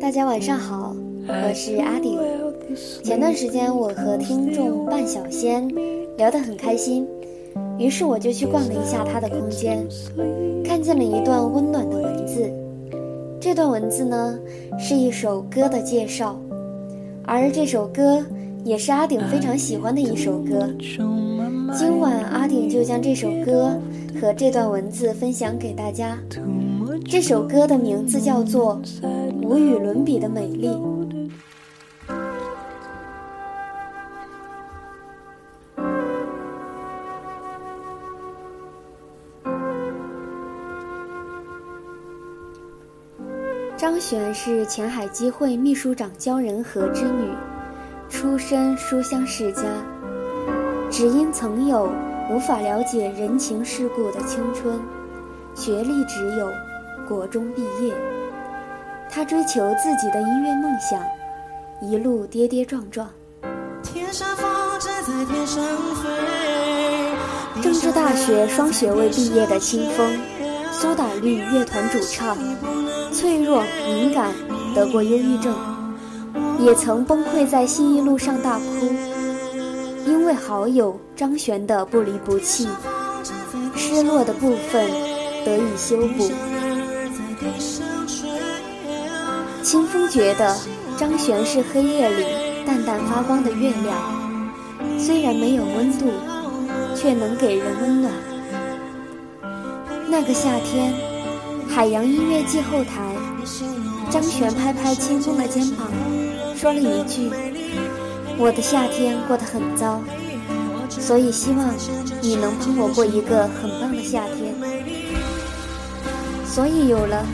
大家晚上好，我是阿迪。前段时间我和听众半小仙聊得很开心，于是我就去逛了一下他的空间，看见了一段温暖的文字。这段文字呢是一首歌的介绍，而这首歌也是阿顶非常喜欢的一首歌。今晚阿顶就将这首歌和这段文字分享给大家。这首歌的名字叫做《无与伦比的美丽》。张悬是前海基会秘书长焦仁和之女，出身书香世家，只因曾有无法了解人情世故的青春，学历只有国中毕业。他追求自己的音乐梦想，一路跌跌撞撞。天上风筝在天上飞政治大学双学位毕业的清风，苏打绿乐团主唱。脆弱敏感，得过忧郁症，也曾崩溃在信义路上大哭。因为好友张悬的不离不弃，失落的部分得以修补。清风觉得张悬是黑夜里淡淡发光的月亮，虽然没有温度，却能给人温暖。那个夏天。海洋音乐季后台，张悬拍拍清风的肩膀，说了一句：“我的夏天过得很糟，所以希望你能帮我过一个很棒的夏天。”所以有了，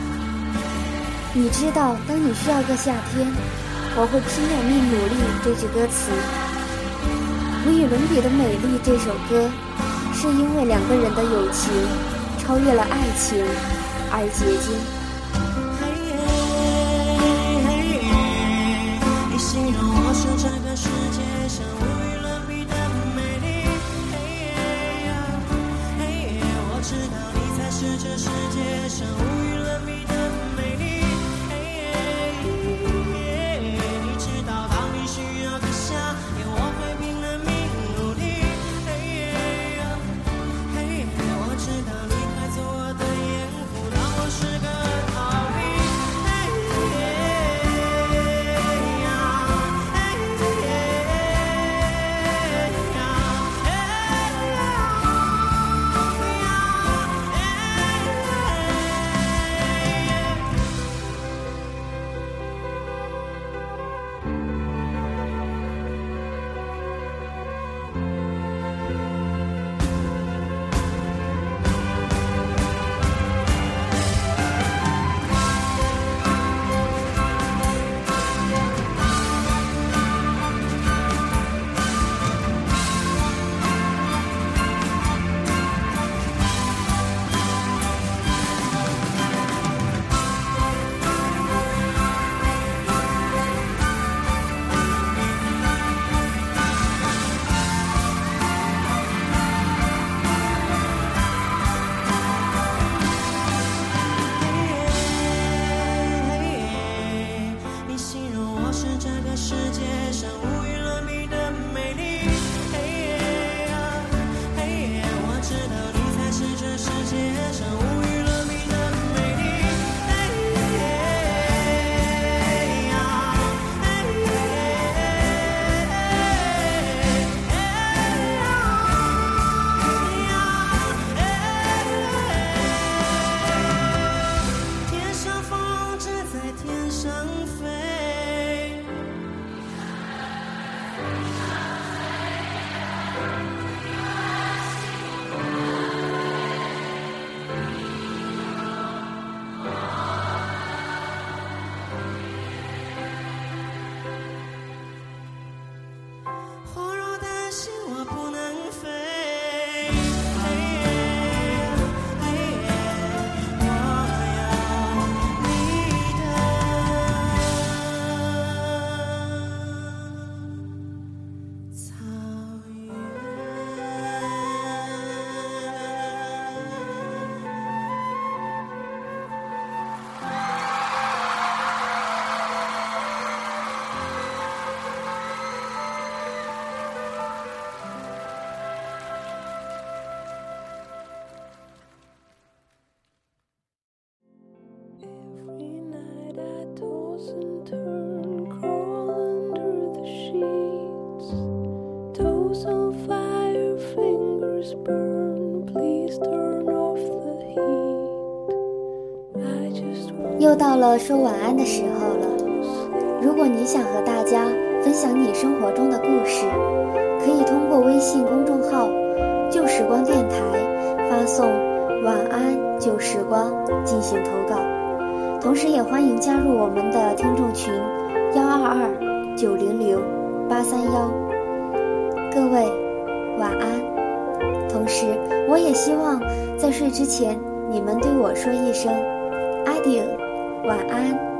你知道，当你需要个夏天，我会拼了命努力。这句歌词，无与伦比的美丽。这首歌，是因为两个人的友情超越了爱情。而结晶。世界上又到了说晚安的时候了。如果你想和大家分享你生活中的故事，可以通过微信公众号“旧时光电台”发送“晚安旧时光”进行投稿。同时，也欢迎加入我们的听众群：幺二二九零零八三幺。各位晚安。同时，我也希望在睡之前，你们对我说一声“阿顶”。晚安。